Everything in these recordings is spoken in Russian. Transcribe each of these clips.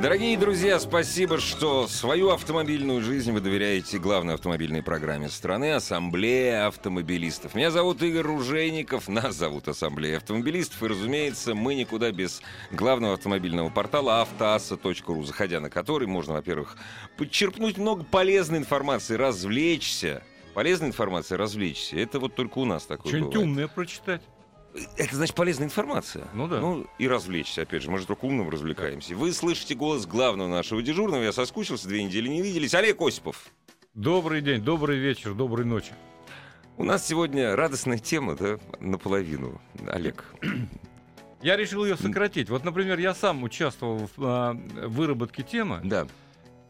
Дорогие друзья, спасибо, что свою автомобильную жизнь вы доверяете главной автомобильной программе страны «Ассамблея автомобилистов». Меня зовут Игорь Ружейников, нас зовут «Ассамблея автомобилистов», и, разумеется, мы никуда без главного автомобильного портала автоасса.ру, заходя на который можно, во-первых, подчерпнуть много полезной информации, развлечься. Полезная информация, развлечься. Это вот только у нас такое Что-нибудь умное прочитать. Это значит полезная информация. Ну да. Ну и развлечься, опять же. Мы же только умным развлекаемся. Вы слышите голос главного нашего дежурного. Я соскучился, две недели не виделись. Олег Осипов. Добрый день, добрый вечер, доброй ночи. У нас сегодня радостная тема, да, наполовину. Олег. Я решил ее сократить. Вот, например, я сам участвовал в а, выработке темы. Да.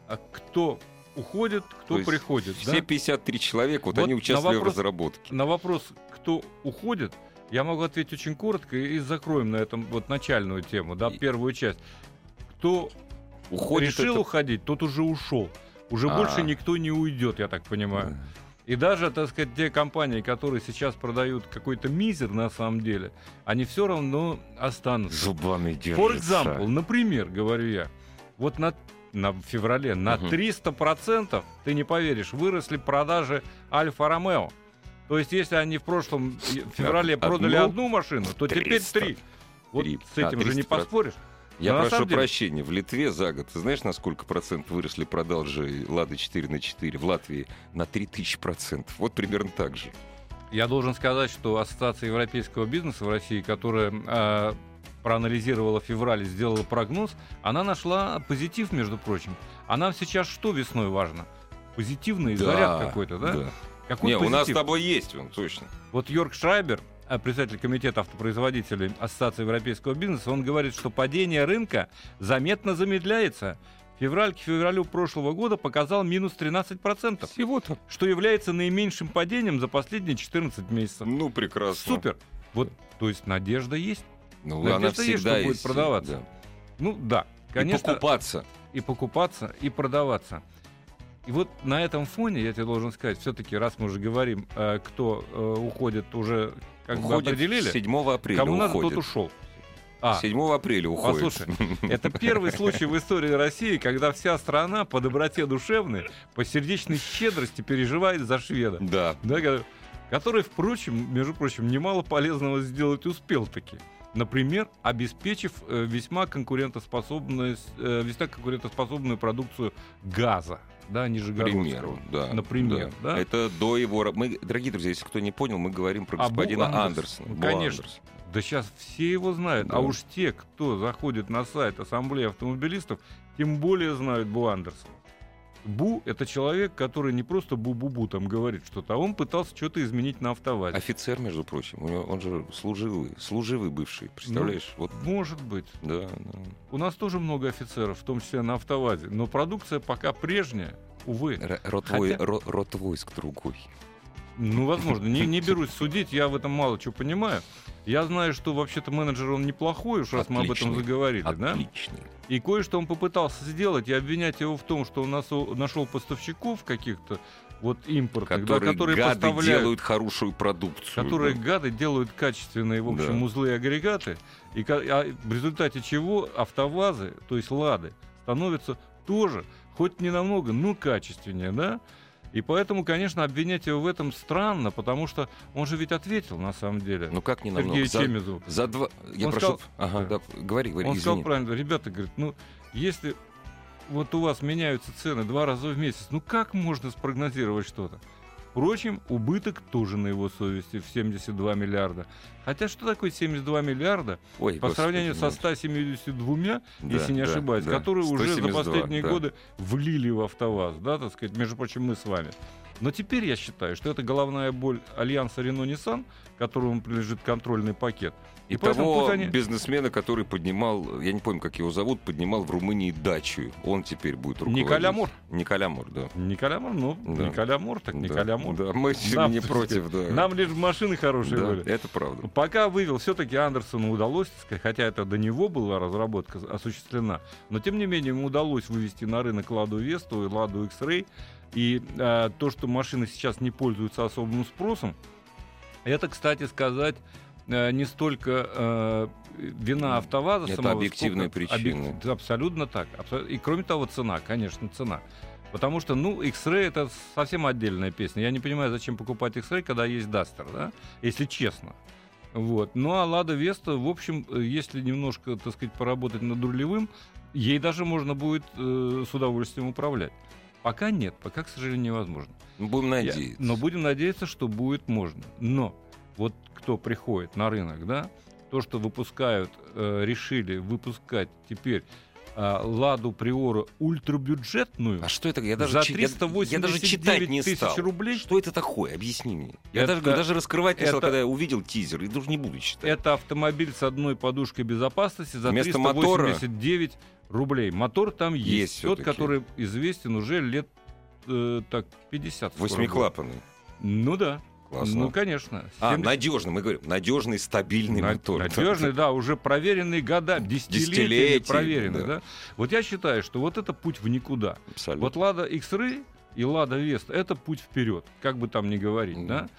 А кто уходит, То кто есть приходит. Все да? 53 человека, вот, Вот они на участвовали вопрос- в разработке. На вопрос, кто уходит, я могу ответить очень коротко и закроем на этом вот начальную тему, да, первую часть. Кто Уходит решил это- уходить, тот уже ушел. Уже А. больше никто не уйдет, я так понимаю. И даже, так сказать, те компании, которые сейчас продают какой-то мизер на самом деле, они все равно останутся. Зубами For держится. example, например, говорю я, вот на, на феврале на Мгм. 300%, ты не поверишь, выросли продажи Альфа Ромео. То есть, если они в прошлом в феврале Одну? продали одну машину, то теперь 300. три. Вот Три. с этим А, же не 300%. поспоришь. Я Но прошу деле- прощения, в Литве за год, ты знаешь, на сколько процентов выросли продажи Лады 4 на 4? В Латвии на 3000 процентов. Вот примерно так же. Я должен сказать, что Ассоциация европейского бизнеса в России, которая э, проанализировала февраль и сделала прогноз, она нашла позитив, между прочим. А нам сейчас что весной важно? Позитивный заряд какой-то, да? Какой Не, у нас с позитив? тобой есть он, точно. Вот Йорк Шрайбер, э, председатель комитета автопроизводителей Ассоциации европейского бизнеса, он говорит, что падение рынка заметно замедляется. Февраль к февралю прошлого года показал минус 13%, Всего-то. что является наименьшим падением за последние 14 месяцев. Ну, прекрасно. Супер. Вот, то есть надежда есть. Ну, Надежда она есть, что всегда будет есть. продаваться. да. Ну да, И конечно. покупаться. и покупаться, и продаваться. И вот на этом фоне, я тебе должен сказать, все-таки, раз мы уже говорим, э, кто э, уходит, уже как бы Уходит определили, 7 апреля кому надо, уходит. тот ушел. А, 7 апреля уходит. послушай, это первый случай в истории России, когда вся страна по доброте душевной, по сердечной щедрости переживает за шведа. Да. да, ко- который, впрочем, между прочим, немало полезного сделать успел таки. Например, обеспечив э, весьма конкурентоспособную, весьма конкурентоспособную продукцию газа, да, Нижегородского. примеру, да. Например, да. Это до его... Мы, дорогие друзья, если кто не понял, мы говорим про А господина Андерс. Андерсона. Бу конечно. Андерс. Да сейчас все его знают. Да. А уж те, кто заходит на сайт Ассамблеи автомобилистов, тем более знают Бу Андерсона. Бу — это человек, который не просто бу-бу-бу там говорит что-то, а он пытался что-то изменить на автовазе. Офицер, между прочим. У него, он же служивый, служивый бывший. Представляешь? вот, Может быть. да, да. У нас тоже много офицеров, в том числе на автовазе, но продукция пока прежняя, увы. Р- вой- Хотя- ро- род войск другой. Ну, возможно, не, не берусь судить, я в этом мало чего понимаю. Я знаю, что вообще-то менеджер он неплохой, уж раз мы об этом Отличный. заговорили, да? Отличный. И кое-что он попытался сделать, и обвинять его в том, что он насо- нашел поставщиков каких-то, вот импортных, да, Которые, которые гады поставляют, делают хорошую продукцию. которые да. гады делают качественные, в общем, Да. узлы и агрегаты, и а в результате чего автовазы, то есть лады, становятся тоже, хоть не намного, но качественнее, да? И поэтому, конечно, обвинять его в этом странно, потому что он же ведь ответил на самом деле. Ну как не намного? Сергею За, Чемезову. за два... Я Он прошу... сказал- Ага, да, говори, говори, Он извини. сказал правильно, ребята, говорит, ну, если вот у вас меняются цены два раза в месяц, ну как можно спрогнозировать что-то? Впрочем, убыток тоже на его совести в 72 миллиарда. Хотя что такое 72 миллиарда Ой, по господи, сравнению со ну, 172, да, если не да, ошибаюсь, да. которые уже за 172, последние да. годы влили в АвтоВАЗ, да, так сказать, между прочим, мы с вами. Но теперь я считаю, что это головная боль альянса Renault-Nissan, которому принадлежит контрольный пакет. И, того они- бизнесмена, который поднимал, я не помню, как его зовут, поднимал в Румынии дачу. Он теперь будет руководить. Николя Мур. Николя Мур, да. Николя Мур, ну, Да. Николя Мур, так Да, Николя Мур. Да, мы Нам, не против, да. Нам лишь машины хорошие Да, были. это правда. Пока вывел, все-таки Андерсону удалось, хотя это до него была разработка осуществлена, но тем не менее ему удалось вывести на рынок Ладу Весту и Ладу X-Ray. И э, то, что машины сейчас не пользуются особым спросом, это, кстати сказать, не столько э, вина АвтоВАЗа Это самого, объективные сколько причины. объек- Абсолютно так. Абсо- И кроме того, цена, конечно, цена. Потому что, ну, X-Ray это совсем отдельная песня. Я не понимаю, зачем покупать X-Ray, когда есть Duster, да? Если честно. Вот. Ну, а Лада Веста, в общем, э, если немножко, так сказать, поработать над рулевым, ей даже можно будет э, с удовольствием управлять. Пока нет, пока, к сожалению, невозможно. Будем Я- надеяться. но будем надеяться, что будет можно. Но вот кто приходит на рынок, да, то, что выпускают, э, решили выпускать теперь э, Ладу Приора ультрабюджетную А что это? Я даже, за чи- я- я, даже читать не 389 тысяч стал. рублей. Что это такое? Объясни мне. Я Это- даже, даже раскрывать не стал, это- когда я увидел тизер. И даже не буду читать. Это автомобиль с одной подушкой безопасности за Вместо мотора? 389 рублей. Мотор там есть. Есть Тот, всё-таки. который известен уже лет э, так 50. скоро будет. Восьмиклапанный. Ну да. Классно. Ну, конечно. а, 70 надежный, мы говорим, надежный, стабильный На- мотор. Надежный, да, уже проверенный года, десятилетиями проверенный, да. да. Вот я считаю, что вот это путь в никуда. Абсолютно. Вот Лада X-Ray и Лада Веста это путь вперед, как бы там ни говорить, Мгм. да.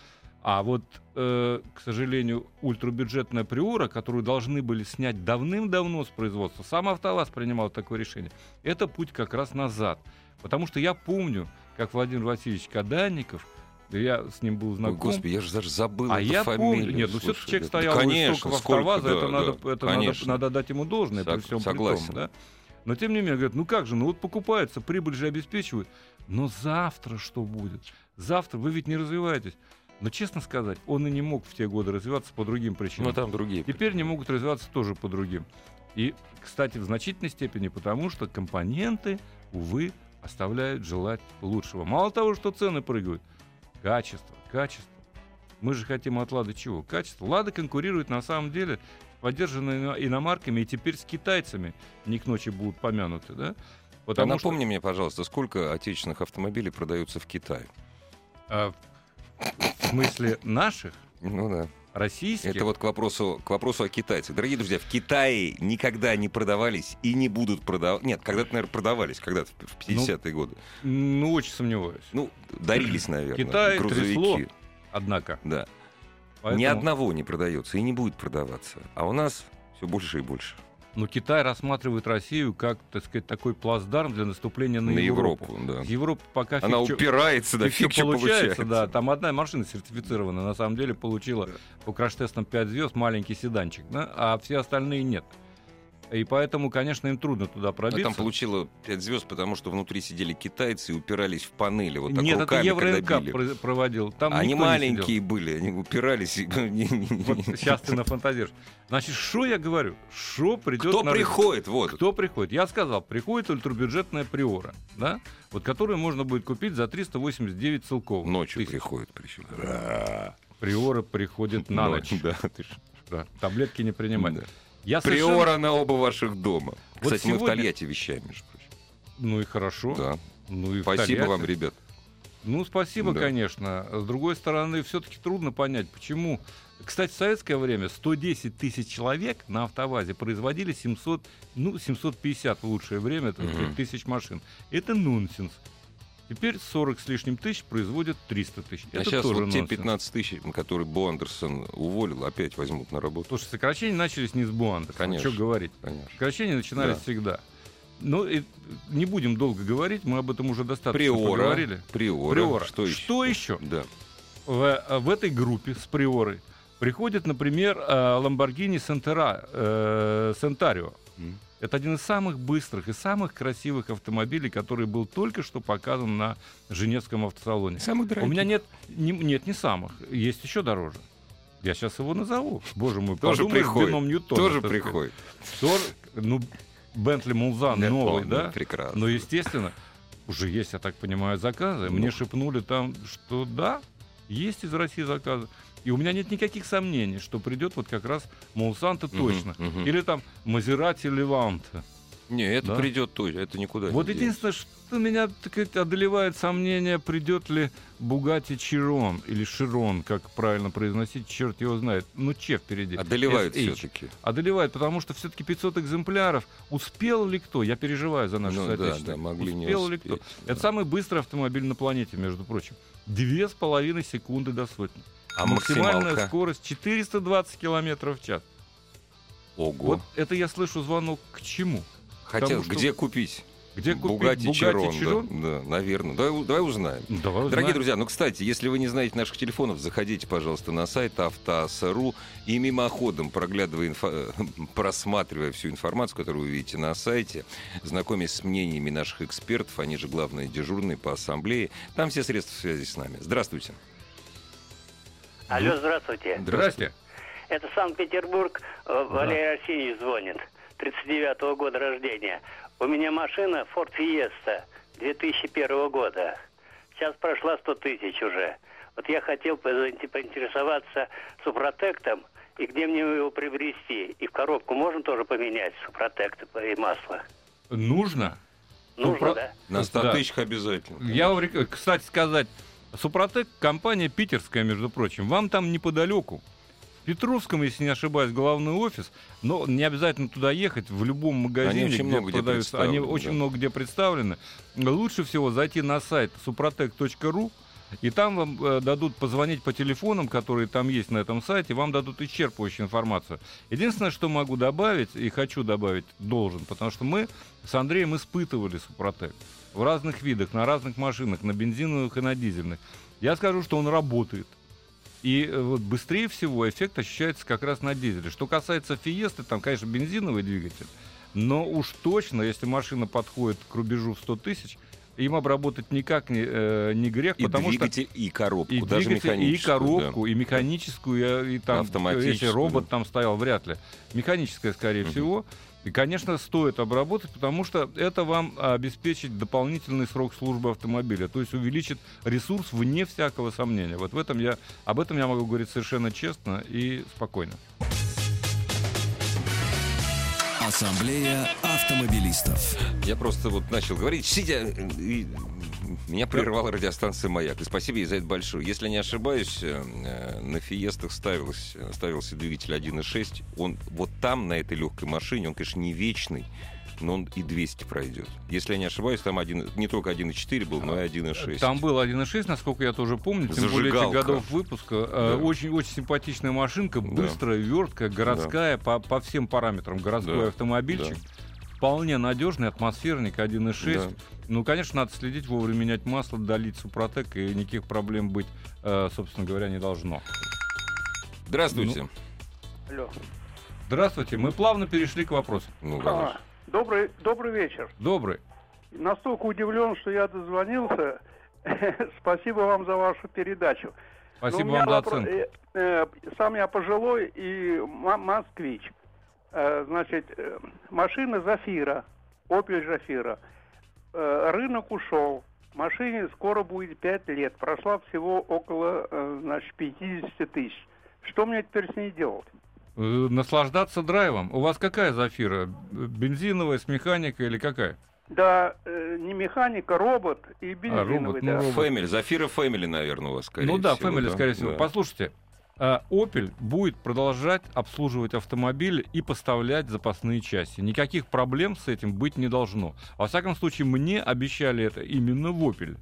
А вот, э, к сожалению, ультрабюджетная Приора, которую должны были снять давным-давно с производства, сам АвтоВАЗ принимал такое решение, это путь как раз назад. Потому что я помню, как Владимир Васильевич Каданников, я с ним был Ой, знаком, господи, я же даже забыл а эту я фамилию. помню, нет, ну все-таки человек стоял Да, конечно, сколько, АвтоВАЗа, да, это, да, надо, это надо, конечно. надо дать ему должное при Сог- всем согласен. при том, да. Но тем не менее, говорят, ну как же, ну вот покупаются, прибыль же обеспечивают. Но завтра что будет? Завтра вы ведь не развиваетесь. Но честно сказать, он и не мог в те годы развиваться по другим причинам. Ну, там другие. Теперь не могут развиваться тоже по другим. И, кстати, в значительной степени потому, что компоненты, увы, оставляют желать лучшего. Мало того, что цены прыгают, качество, качество. Мы же хотим от Лады чего? Качество. Лада конкурирует на самом деле с поддержанными иномарками и теперь с китайцами не к ночи будут помянуты, да? А Потому что напомни мне, пожалуйста, сколько отечественных автомобилей продаются в Китае? а, в смысле наших, Ну да. Российских, Это вот к вопросу, к вопросу о китайцах. Дорогие друзья, в Китае никогда не продавались и не будут продавать. Нет, когда-то, наверное, продавались, когда-то в 50-е годы. ну, очень сомневаюсь. Ну, дарились, наверное, Китай грузовики. трясло. Однако. Да. Поэтому- Ни одного не продается и не будет продаваться. А у нас все больше и больше. Но Китай рассматривает Россию как, так сказать, такой плацдарм для наступления на, На Европу. Европу, да. Европа пока Она фиг упирается, да, фиг фиг чё получается, да. Там одна машина сертифицирована, на самом деле получила Да. по краш-тестам 5 звезд маленький седанчик, да, а все остальные нет. И поэтому, конечно, им трудно туда пробиться. там получила 5 звезд, потому что внутри сидели китайцы и упирались в панели. Вот так Нет, это руками, когда Евро проводил. Там Они маленькие были, они упирались. Вот сейчас ты нафантазируешь. Значит, что я говорю? Что придет Кто на рынок? приходит? Вот. Кто приходит? Я сказал, приходит ультрабюджетная приора, да, вот которую можно будет купить за 389 целков. Ночью тысяч. приходит причем. Приора приходит на ночь. Да, ты Да, таблетки не принимать. да. Я совершенно- Приора на оба ваших дома. Вот Кстати, мы в сегодня- Тольятти вещаем, между прочим. Ну и хорошо. Да. Ну и Спасибо Тольятти. вам, ребят. Ну, спасибо, Да. конечно. С другой стороны, все-таки трудно понять, почему. Кстати, в советское время 110 тысяч человек на автовазе производили 700, ну, 750 в лучшее время, сказать, Мгм. тысяч машин. Это нонсенс. Теперь 40 с лишним тысяч производят 300 тысяч. А Это сейчас тоже вот те нонсенс. 15 тысяч, которые Бо Андерсон уволил, опять возьмут на работу. Слушай, сокращения начались не с Буандерсона. Конечно. Что говорить? Конечно. Сокращения начинались Да. всегда. Ну, и не будем долго говорить, мы об этом уже достаточно Приора. поговорили. Приора. Приора. Что еще? Что еще? Да. в, в этой группе с Приорой приходит, например, э, Lamborghini Centera, э, Centario. М. Это один из самых быстрых и самых красивых автомобилей, который был только что показан на Женевском автосалоне. Самый У меня нет, не, нет не самых, есть еще дороже. Я сейчас его назову. Боже мой, Тоже подумаешь, приходит. вином Ньютона, Тоже так приходит. Тор- ну, Бентли Мулзан новый, да? Прекрасно. Ну, естественно. Уже есть, я так понимаю, заказы. Мне Ну. шепнули там, что да, есть из России заказы. И у меня нет никаких сомнений, что придет вот как раз Монсанто Мгм, точно. мгм. Или там Мазерати Леванте. Не, это Да. придет точно, это никуда Вот не единственное, что меня так сказать, одолевает сомнение, придет ли Бугати Чирон или Широн, как правильно произносить, черт его знает. Ну, че впереди. SH. все-таки. Одолевает, потому что все-таки 500 экземпляров. Успел ли кто? Я переживаю за наших Ну да, да, могли не Успел ли кто? да. Это самый быстрый автомобиль на планете, между прочим. Две с половиной секунды до сотни. А Максимальная максималка? скорость 420 километров в час. Ого. Вот это я слышу звонок к чему? Хотя, потому что- где купить? Где купить Бугати Bugatti Чирон, да, да, наверное. Давай, давай узнаем. Давай Дорогие узнаем. друзья, ну, кстати, если вы не знаете наших телефонов, заходите, пожалуйста, на сайт автоаса.ру и мимоходом, проглядывая, инфо- просматривая всю информацию, которую вы видите на сайте, знакомясь с мнениями наших экспертов, они же главные дежурные по ассамблее, там все средства связи с нами. Здравствуйте. Алло, здравствуйте. Здрасте. Это Санкт-Петербург. э, Валерий Арсеньевич звонит. 39-го года рождения. У меня машина Ford Fiesta 2001 года. Сейчас прошла 100 тысяч уже. Вот я хотел поинте- поинтересоваться Супротектом и где мне его приобрести. И в коробку можно тоже поменять Супротект и масло? Нужно. Нужно, Супро- да? На 100 Да. тысячах обязательно. Я вам, рек- кстати сказать, Супротек компания питерская, между прочим. Вам там неподалеку. В Петровском, если не ошибаюсь, главный офис, но не обязательно туда ехать, в любом магазине, очень где много где продаются, они представлены, очень да. много где представлены. Лучше всего зайти на сайт suprotec.ru, и там вам э, дадут позвонить по телефонам, которые там есть на этом сайте, вам дадут исчерпывающую информацию. Единственное, что могу добавить, и хочу добавить, должен, потому что мы с Андреем испытывали Супротек в разных видах, на разных машинах, на бензиновых и на дизельных. Я скажу, что он работает. И э, вот быстрее всего эффект ощущается как раз на дизеле. Что касается Фиесты, там, конечно, бензиновый двигатель, но уж точно, если машина подходит к рубежу в 100 тысяч, им обработать никак не, э, не грех, И потому что двигатель, и коробку, и даже двигатель, и механическую. да. коробку, и механическую, и, и там, если робот да. там стоял, вряд ли. Механическая, скорее всего. И, конечно, стоит обработать, потому что это вам обеспечит дополнительный срок службы автомобиля, то есть увеличит ресурс вне всякого сомнения. Вот в этом я, об этом я могу говорить совершенно честно и спокойно. Ассамблея автомобилистов. Я просто вот начал говорить, сидя, э, и меня прервала радиостанция «Маяк». И спасибо ей за это большое. Если не ошибаюсь, э, на «Фиестах» ставилось, ставился двигатель 1.6. Он вот там, на этой легкой машине, он, конечно, не вечный, но он и 200 пройдет. Если я не ошибаюсь, там один, не только 1.4 был, но и 1.6. Там был 1.6, насколько я тоже помню, тем более этих Зажигалка. годов выпуска. Э, Да. Очень-очень симпатичная машинка, Да. быстрая, верткая, городская, по, по всем параметрам. Городской Да. автомобильчик. Вполне надежный, атмосферник 1.6. Да. Ну, конечно, надо следить, вовремя менять масло, долить супротек, и никаких проблем быть, э, собственно говоря, не должно. Здравствуйте. Алло. Здравствуйте, мы плавно перешли к вопросу. Ну, А, добрый, добрый вечер. Добрый. Настолько удивлен, что я дозвонился. Спасибо вам за вашу передачу. Спасибо меня вам за оценку. э, э, сам я пожилой и москвич. Э, значит, э, машина Зафира, Opel Зафира. Э, рынок ушел. Машине скоро будет 5 лет. Прошла всего около, значит, 50 тысяч. Что мне теперь с ней делать? Наслаждаться драйвом. У вас какая зафира? Бензиновая, с механикой или какая? Да, э, не механика, робот и бензиновый, робот, ну, да. робот. Фэмили, Зафира Фэмили, наверное, у вас, скорее ну да, всего. Family, да? скорее всего. Да. Послушайте, а, Opel будет продолжать обслуживать автомобили и поставлять запасные части. Никаких проблем с этим быть не должно. Во всяком случае, мне обещали это именно в Opel.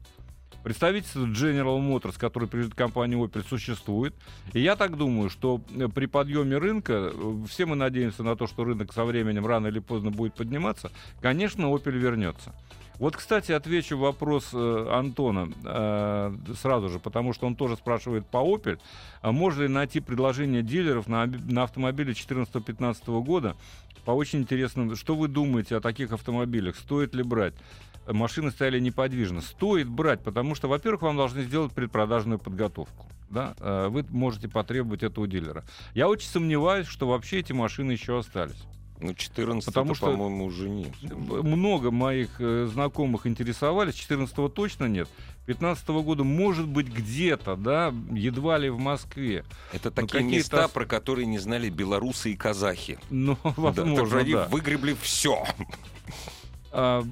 Представительство General Motors, который принадлежит компании Opel, существует. И я так думаю, что э, при подъеме рынка, э, все мы надеемся на то, что рынок со временем рано или поздно будет подниматься, конечно, Opel вернется. Вот, кстати, отвечу вопрос э, Антона э, сразу же, потому что он тоже спрашивает по Opel. А можно ли найти предложение дилеров на, на автомобиле 2014-2015 года по очень интересным... Что вы думаете о таких автомобилях? Стоит ли брать? Машины стояли неподвижно. Стоит брать, потому что, во-первых, вам должны сделать предпродажную подготовку. Да? Э, Вы можете потребовать это у дилера. Я очень сомневаюсь, что вообще эти машины еще остались. Ну, 14 Потому что- по-моему, уже нет. Много моих э, знакомых интересовались, 14 точно нет. 15 года, может быть, где-то, да, едва ли в Москве. Это такие места, про которые не знали белорусы и казахи. Да, возможно, так они да. выгребли все. А,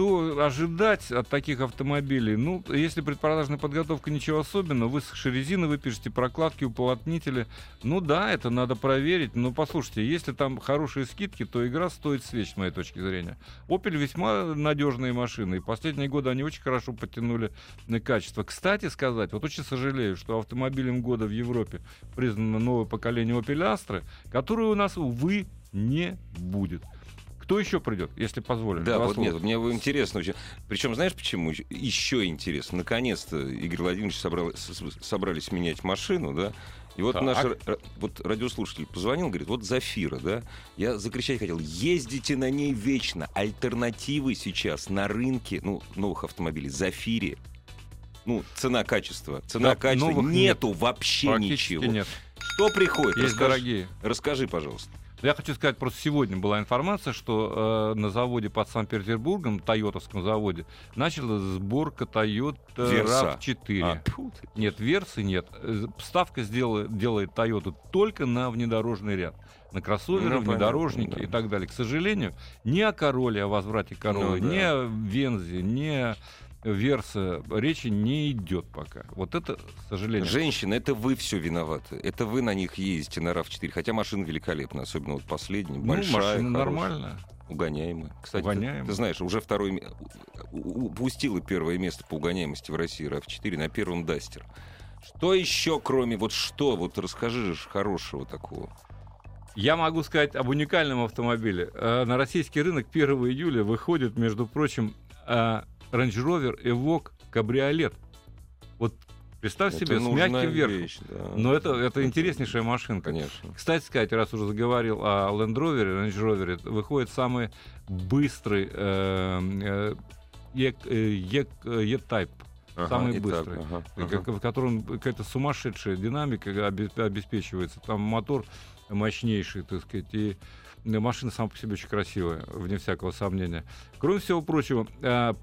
что ожидать от таких автомобилей? Ну, если предпродажная подготовка ничего особенного, высохшие резины вы пишете, прокладки, уплотнители. Ну да, это надо проверить. Но послушайте, если там хорошие скидки, то игра стоит свеч, с моей точки зрения. Opel весьма надежные машины. И последние годы они очень хорошо подтянули на качество. Кстати сказать, вот очень сожалею, что автомобилем года в Европе признано новое поколение Opel Astra, которое у нас, увы, не будет. Кто еще придет, если позволите? Да, вот слова. нет, мне интересно очень. Причем, знаешь почему? Еще интересно. Наконец-то Игорь Владимирович собрал- собрались менять машину, да? И вот Так. наш вот радиослушатель позвонил, говорит, вот Зафира, да? Я закричать хотел, ездите на ней вечно. Альтернативы сейчас на рынке, ну, новых автомобилей, Зафире. Ну, цена-качество. Да, Цена-качество. новых Нету вообще Практически ничего. нет. Что приходит? Есть Расскажи- дорогие. Расскажи, пожалуйста. Я хочу сказать, просто сегодня была информация, что э, на заводе под Санкт-Петербургом, тойотовском заводе, началась сборка Toyota Верса. RAV4. А. Нет, версы нет. Э, Ставка сделает, делает Toyota только на внедорожный ряд. На кроссоверы, Ну, внедорожники да. и так далее. К сожалению, ни о Короле, о возврате Королы, Ну, да. ни о Вензе, ни о Верса речи не идет пока. Вот это, к сожалению. Женщины, это вы все виноваты. Это вы на них ездите на RAV4. Хотя машина великолепная, особенно вот последняя. ну, большая, машина хорошая, нормальная. Угоняемая. Кстати, ты- Угоняемая. Ты, знаешь, уже второе... Упустила первое место по угоняемости в России RAV4 на первом Дастер. Что еще, кроме... Вот что? Вот расскажи же хорошего такого. Я могу сказать об уникальном автомобиле. Э, На российский рынок 1 июля выходит, между прочим, э, Range Rover Evoque кабриолет. Вот представь Это себе, с мягким верхом. вещь, да. Но это, это интереснейшая машинка. Конечно. Кстати сказать, раз уже заговорил о Land Rover, Range Rover, выходит самый быстрый э, э, э, э, E-Type. Ага, Самый быстрый. ага, как- ага. в котором какая-то сумасшедшая динамика обе- обеспечивается. Там мотор мощнейший, так сказать, и машина сама по себе очень красивая, вне всякого сомнения. Кроме всего прочего, а,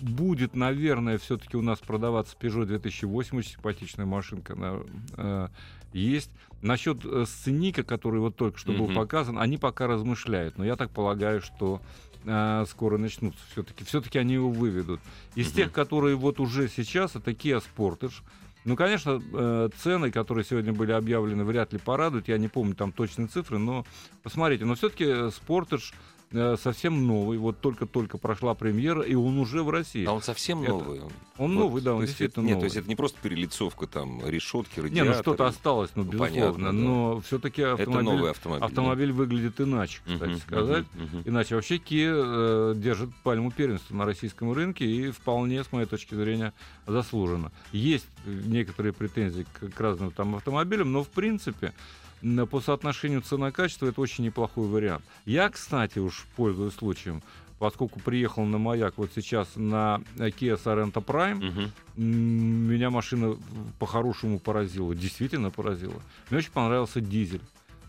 будет, наверное, все-таки у нас продаваться Peugeot 2008, очень симпатичная машинка. Она, э, есть. Насчет э, сценика, который вот только что был показан, они пока размышляют. Но я так полагаю, что э, скоро начнутся все-таки. Все-таки они его выведут. Из тех, которые вот уже сейчас, это Kia Sportage. Ну, конечно, э, цены, которые сегодня были объявлены, вряд ли порадуют. Я не помню там точные цифры, но посмотрите. Но все-таки Sportage э, совсем новый. Вот только-только прошла премьера, и он уже в России. А он совсем Это- новый. Он Вот, новый, да, он есть действительно это, Нет, новый. то есть это не просто перелицовка там решетки, Не, радиаторы. ну что-то осталось, ну, Ну, безусловно. понятно, да. Но все-таки Это автомобиль, новый автомобиль. автомобиль выглядит иначе, да? кстати Мгм, сказать. мгм, мгм. Иначе вообще Kia э, держит пальму первенства на российском рынке и вполне, с моей точки зрения, заслуженно. Есть некоторые претензии к, к разным там автомобилям, но в принципе по соотношению цена-качество это очень неплохой вариант. Я, кстати, уж пользуюсь случаем, поскольку приехал на маяк вот сейчас на э, Kia Sorento Prime. М, Меня машина по-хорошему поразила, действительно поразила. Мне очень понравился дизель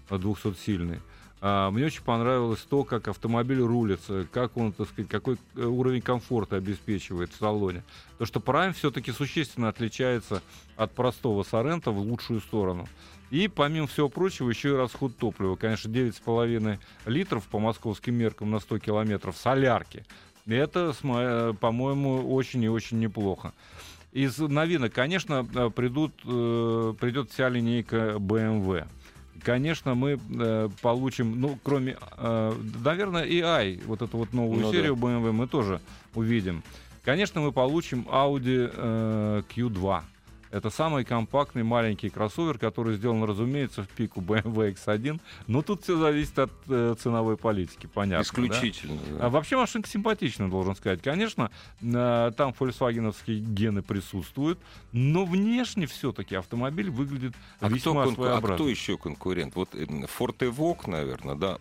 э, 200-сильный. А, Мне очень понравилось то, как автомобиль рулится, как он, так сказать, какой э, уровень комфорта обеспечивает в салоне. То, что Prime все-таки существенно отличается от простого Сорента в лучшую сторону. И, помимо всего прочего, еще и расход топлива. Конечно, 9,5 литров по московским меркам на 100 километров солярки. И Это, э, по-моему, очень и очень неплохо. Из новинок, конечно, э, придут, э, придет вся линейка BMW. Конечно, мы э, получим, ну, кроме, э, наверное, AI, вот эту вот новую Ну да. серию BMW мы тоже увидим. Конечно, мы получим Audi э, Q2. Это самый компактный маленький кроссовер, который сделан, разумеется, в пику BMW X1. Но тут все зависит от э, ценовой политики, понятно. да? Исключительно. да. А вообще машинка симпатичная, должен сказать. Конечно, э, там фольксвагеновские гены присутствуют, но внешне все-таки автомобиль выглядит А кто, весьма конку- а кто еще конкурент? Вот э, Ford Evoque, наверное, да?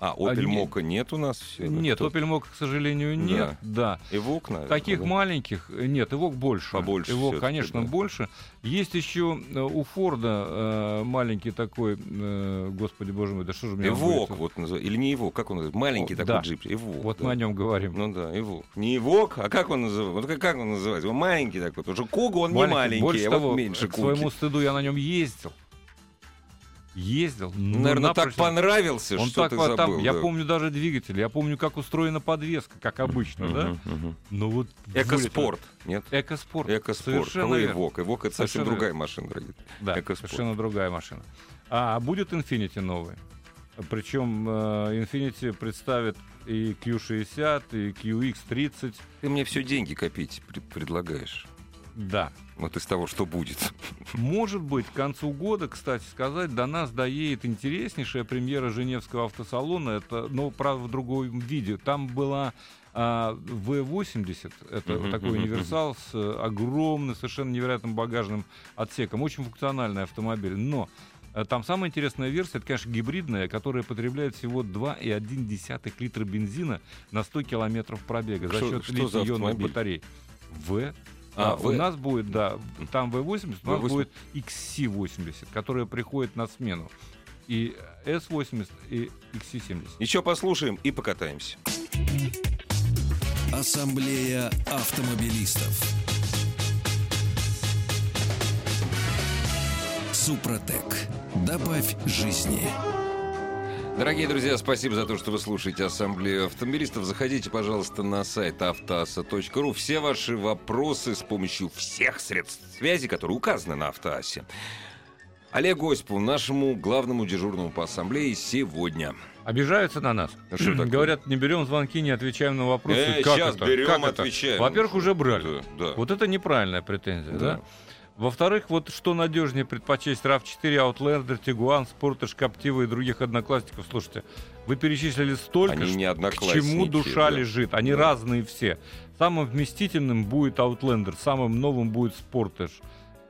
А, Opel не- Mokka нет у нас? все? Нет, Кто? Opel Mokka, к сожалению, нет. Да. Evoque, наверное. Таких да? маленьких, нет, Evoque больше. Побольше Evoque, конечно, да. больше. Есть еще э, у Форда э, маленький такой, э, господи боже мой, да что же у меня Эвок, вот называется. Или не Эвок, как он называется? Маленький О, такой да. джип. Эвок. Вот да. мы о нем говорим. Ну да, Эвок. Не Эвок, а как он называется? Вот как, как он называется? Он маленький такой. Потому что Куга, он не маленький, Больше а того, вот меньше к своему Куги. стыду я на нем ездил. Ездил. ну, Наверное, так напрочь- понравился, Он что так ты вот там, забыл. я да. помню даже двигатель, я помню, как устроена подвеска, как обычно, да? Мгм. Ну вот Экоспорт, нет? Экоспорт. Экоспорт. Совершенно верно. Эвок? Эвок это совсем Совершенно другая машина, дорогие. Да, Экоспорт. совершенно другая машина. А будет Infinity новый. Причем э, Infinity представит и Q60, и QX30. Ты мне все деньги копить пред- предлагаешь. Да. Вот из того, что будет. Может быть, к концу года, кстати сказать, до нас доедет интереснейшая премьера Женевского автосалона. Это, но, правда, в другом виде. Там была а, V80. Это Мгм, такой универсал с э, огромным, совершенно невероятным багажным отсеком. Очень функциональный автомобиль. Но э, там самая интересная версия, это, конечно, гибридная, которая потребляет всего 2,1 литра бензина на 100 километров пробега за счет литий-ионных батарей. В А, а, у нас будет, да, там V80, у нас V80. будет XC80, которая приходит на смену. И S80, и XC70. Еще послушаем и покатаемся. Ассамблея автомобилистов. Супротек. Добавь жизни. Дорогие друзья, спасибо за то, что вы слушаете Ассамблею автомобилистов. Заходите, пожалуйста, на сайт автоаса.ру. Все ваши вопросы с помощью всех средств связи, которые указаны на автоасе. Олегу Осипову, нашему главному дежурному по ассамблее, сегодня. Обижаются на нас. А что такое? Говорят, не берем звонки, не отвечаем на вопросы. Э, как щас это? берем, Как отвечаем. Во-первых, уже брали. Да, да. Вот это неправильная претензия, да? Да. Во-вторых, вот что надежнее предпочесть RAV4, Outlander, Tiguan, Sportage, Captiva и других одноклассников. Слушайте, вы перечислили столько, Они не к чему душа да. лежит. Они Да. разные все. Самым вместительным будет Outlander, самым новым будет Sportage.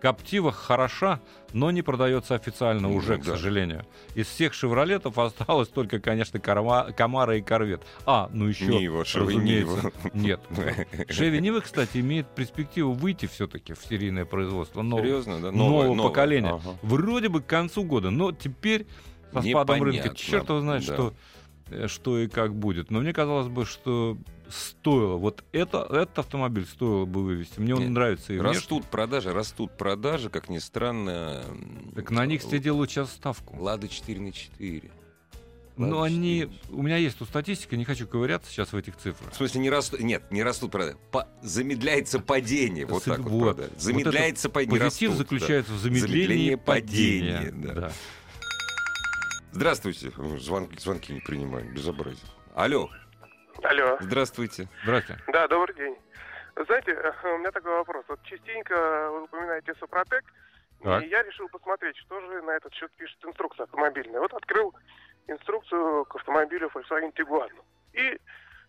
Captiva хороша, но не продается официально Ну, уже, к да. сожалению. Из всех «Шевролетов» осталось только, конечно, Карма- Камара и Корвет. А, ну еще, Нива, разумеется, Нива. нет. Шеви Нива, кстати, имеет перспективу выйти все-таки в серийное производство. нового- Серьезно, да? нового Новое, новое. поколения. Ага. Вроде бы к концу года, но теперь со спадом рынка черт его знает, да. что, э, что и как будет. Но мне казалось бы, что стоило. Вот это, этот автомобиль стоило бы вывести. Мне он Нет, нравится и внешне. Растут продажи, растут продажи, как ни странно. Так на них все делают сейчас ставку. Лада 4 на 4. Но Ладно, они... У меня есть тут статистика, не хочу ковыряться сейчас в этих цифрах. В смысле, не растут. Нет, не растут продажи. По- Замедляется падение. Вот так вот. Вот. продажи. Вот Замедляется падение. Позитив растут, да. заключается в замедлении Замедление падения. падения, да. Да. Здравствуйте. Звонки, звонки не принимаем. Безобразие. Алло. Алло. Здравствуйте. Здрасте. Да, добрый день. Знаете, э, у меня такой вопрос. Вот частенько вы упоминаете Супротек, Так. и я решил посмотреть, что же на этот счет пишет инструкция автомобильная. Вот открыл инструкцию к автомобилю Volkswagen Tiguan. И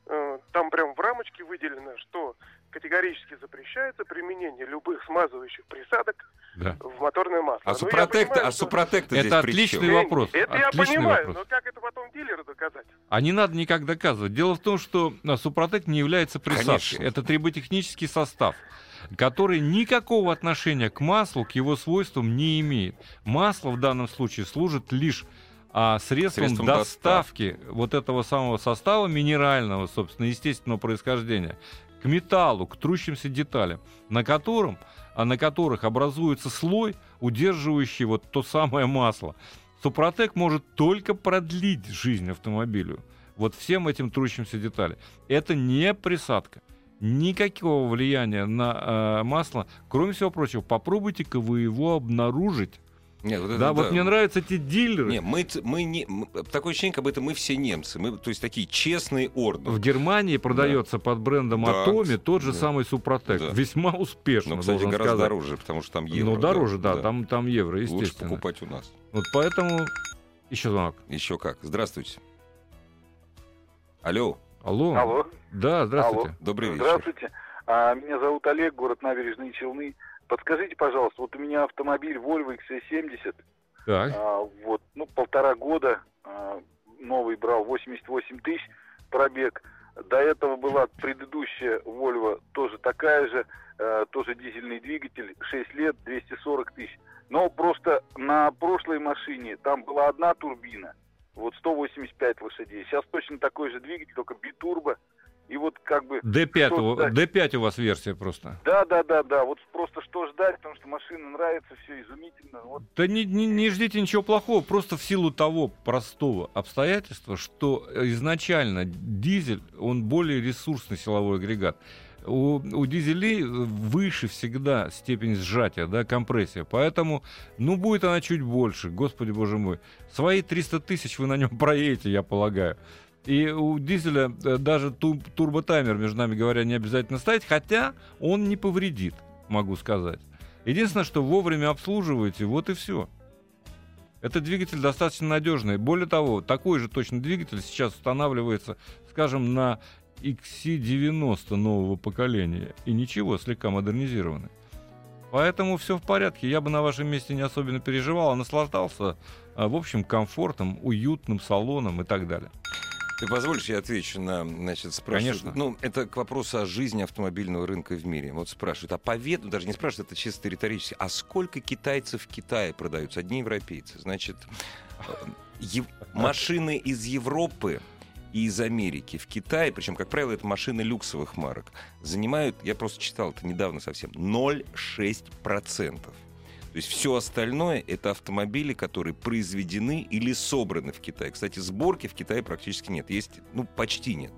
э, там прям в рамочке выделено, что категорически запрещается применение любых смазывающих присадок Да. в моторное масло. А Ну, я понимаю, а что- супротек-то Это отличный чем? Не, вопрос. Это я Отличный понимаю, вопрос. но как это потом дилеру доказать? А не надо никак доказывать. Дело в том, что а, Супротек не является присадкой. Конечно. Это триботехнический состав, который никакого отношения к маслу, к его свойствам не имеет. Масло в данном случае служит лишь а, средством, Средством доставки вот этого самого состава минерального, собственно, естественного происхождения к металлу, к трущимся деталям, на котором, а на которых образуется слой, удерживающий вот то самое масло. Супротек может только продлить жизнь автомобилю. Вот всем этим трущимся деталям. Это не присадка. Никакого влияния на э, масло. Кроме всего прочего, попробуйте-ка вы его обнаружить. Нет, вот это да, вот мне нравятся эти дилеры. Не, мы, мы не... Такое ощущение, как будто мы все немцы. Мы, то есть такие честные ордены. В Германии продается под брендом Да, Атоми тот же да. самый Супротек. Да. Весьма успешно, Но, кстати, должен гораздо сказать. дороже, потому что там евро. ну, дороже, да, Там, там евро, Лучше естественно. покупать у нас. Вот поэтому... Еще звонок. Еще как. Здравствуйте. Алло, Алло. Алло. Да, здравствуйте. добрый вечер. Здравствуйте. А, меня зовут Олег, город Набережные Челны. Подскажите, пожалуйста, вот у меня автомобиль Volvo XC70, Так. а, вот, ну, полтора года, а, новый брал, 88 тысяч пробег. До этого была предыдущая Volvo, тоже такая же. э, тоже дизельный двигатель, 6 лет, 240 тысяч. Но просто на прошлой машине там была одна турбина, вот 185 лошадей. Сейчас точно такой же двигатель, только битурбо. И вот как бы... D5, что у- ждать? D5 у вас версия просто. Да, да, да, да. Вот просто что ждать, потому что машина нравится, все изумительно. Вот Да не, не- не ждите ничего плохого, просто в силу того простого обстоятельства, что изначально дизель, он более ресурсный силовой агрегат. У, у дизелей выше всегда степень сжатия, да, компрессия. Поэтому, ну, будет она чуть больше, господи боже мой. Свои 300 тысяч вы на нем проедете, я полагаю. И у дизеля э, даже ту- турботаймер, между нами говоря, не обязательно ставить, хотя он не повредит, могу сказать. Единственное, что вовремя обслуживаете, вот и все. Этот двигатель достаточно надежный. Более того, такой же точно двигатель сейчас устанавливается, скажем, на XC90 нового поколения. И ничего, слегка модернизированный. Поэтому все в порядке. Я бы на вашем месте не особенно переживал, а наслаждался, а, в общем, комфортом, уютным салоном и так далее. Ты позволишь, я отвечу на, значит, спрашивают. Конечно. Ну, это к вопросу о жизни автомобильного рынка в мире. Вот спрашивают, а по вету, даже не спрашивают, это чисто риторически, а сколько китайцев в Китае продаются? Одни европейцы. Значит, э, ев- машины из Европы и из Америки в Китае, причем, как правило, это машины люксовых марок, занимают, я просто читал это недавно совсем, 0,6%. То есть все остальное это автомобили, которые произведены или собраны в Китае. Кстати, сборки в Китае практически нет. Есть, ну, почти нет.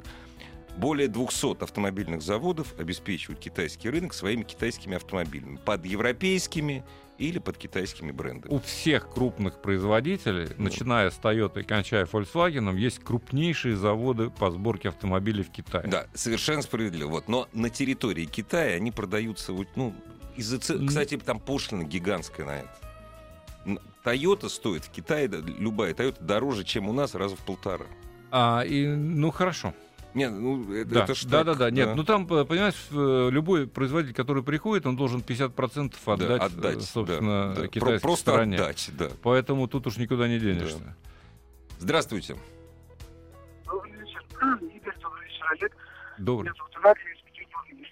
Более 200 автомобильных заводов обеспечивают китайский рынок своими китайскими автомобилями. Под европейскими или под китайскими брендами. У всех крупных производителей, Ну. начиная с Toyota и кончая Volkswagen, есть крупнейшие заводы по сборке автомобилей в Китае. Да, совершенно справедливо. Вот. Но на территории Китая они продаются, вот, ну, из-за. Кстати, там пошлина гигантская на это. Toyota стоит в Китае, да, любая Toyota, дороже, чем у нас, раза в полтора. А, и, ну хорошо. Нет, ну, это, Да, это ж да, так, да, да. Нет, ну там, э, понимаешь, э, любой производитель, который приходит, он должен 50% Да, отдать, э, отдать, собственно, да, да. Про- китайской Просто стороне. отдать, да. Поэтому тут уж никуда не денешься. Здравствуйте. Добрый вечер. Игорь, добрый вечер, Олег. Добрый. Меня зовут Петербурга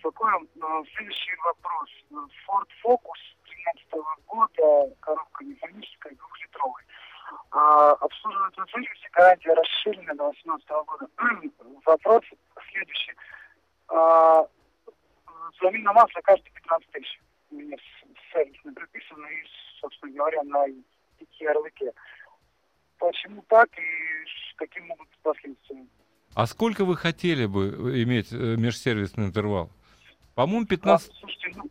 беспокоим. Но Следующий вопрос. Ford Focus 2013 года, коробка механическая, двухлитровая. А, обслуживается в сервисе, гарантия расширена до 2018 года. Вопрос следующий. А, замена масла каждые 15 тысяч. У меня сервисно прописано и, собственно говоря, на ярлыке. Почему так и какие могут быть последствия? А сколько вы хотели бы иметь э, межсервисный интервал? По-моему, 15... А, слушайте, ну,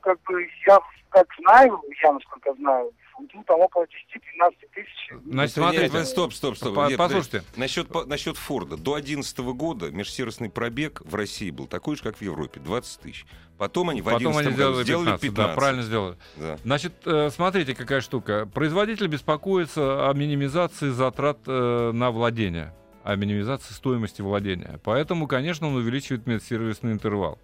как бы я как знаю, я насколько знаю, ну, там около 10-12 тысяч. Значит, смотрите. Стоп, стоп, стоп. По- Нет, послушайте. Насчет, по- насчет Форда. До 2011 года межсервисный пробег в России был такой же, как в Европе. 20 тысяч. Потом они в Потом 2011 они сделали сделали 15, 15. да, правильно сделали. Да. Значит, э, смотрите, какая штука. Производитель беспокоится о минимизации затрат э, на владение, о минимизации стоимости владения. Поэтому, конечно, он увеличивает медсервисный интервал.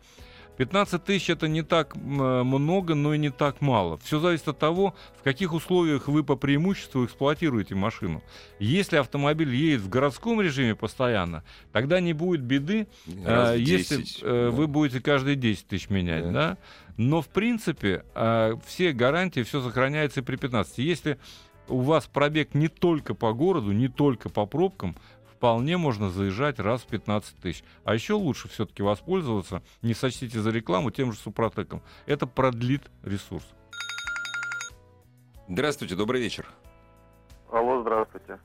15 тысяч это не так много, но и не так мало. Все зависит от того, в каких условиях вы по преимуществу эксплуатируете машину. Если автомобиль едет в городском режиме постоянно, тогда не будет беды, Раз а, в если 10, э, да. вы будете каждые 10 тысяч менять, Да. да. Но в принципе а, все гарантии, все сохраняется и при 15. Если у вас пробег не только по городу, не только по пробкам, вполне можно заезжать раз в 15 тысяч. А еще лучше все-таки воспользоваться, не сочтите за рекламу, тем же Супротеком. Это продлит ресурс. Здравствуйте, добрый вечер. Алло, здравствуйте.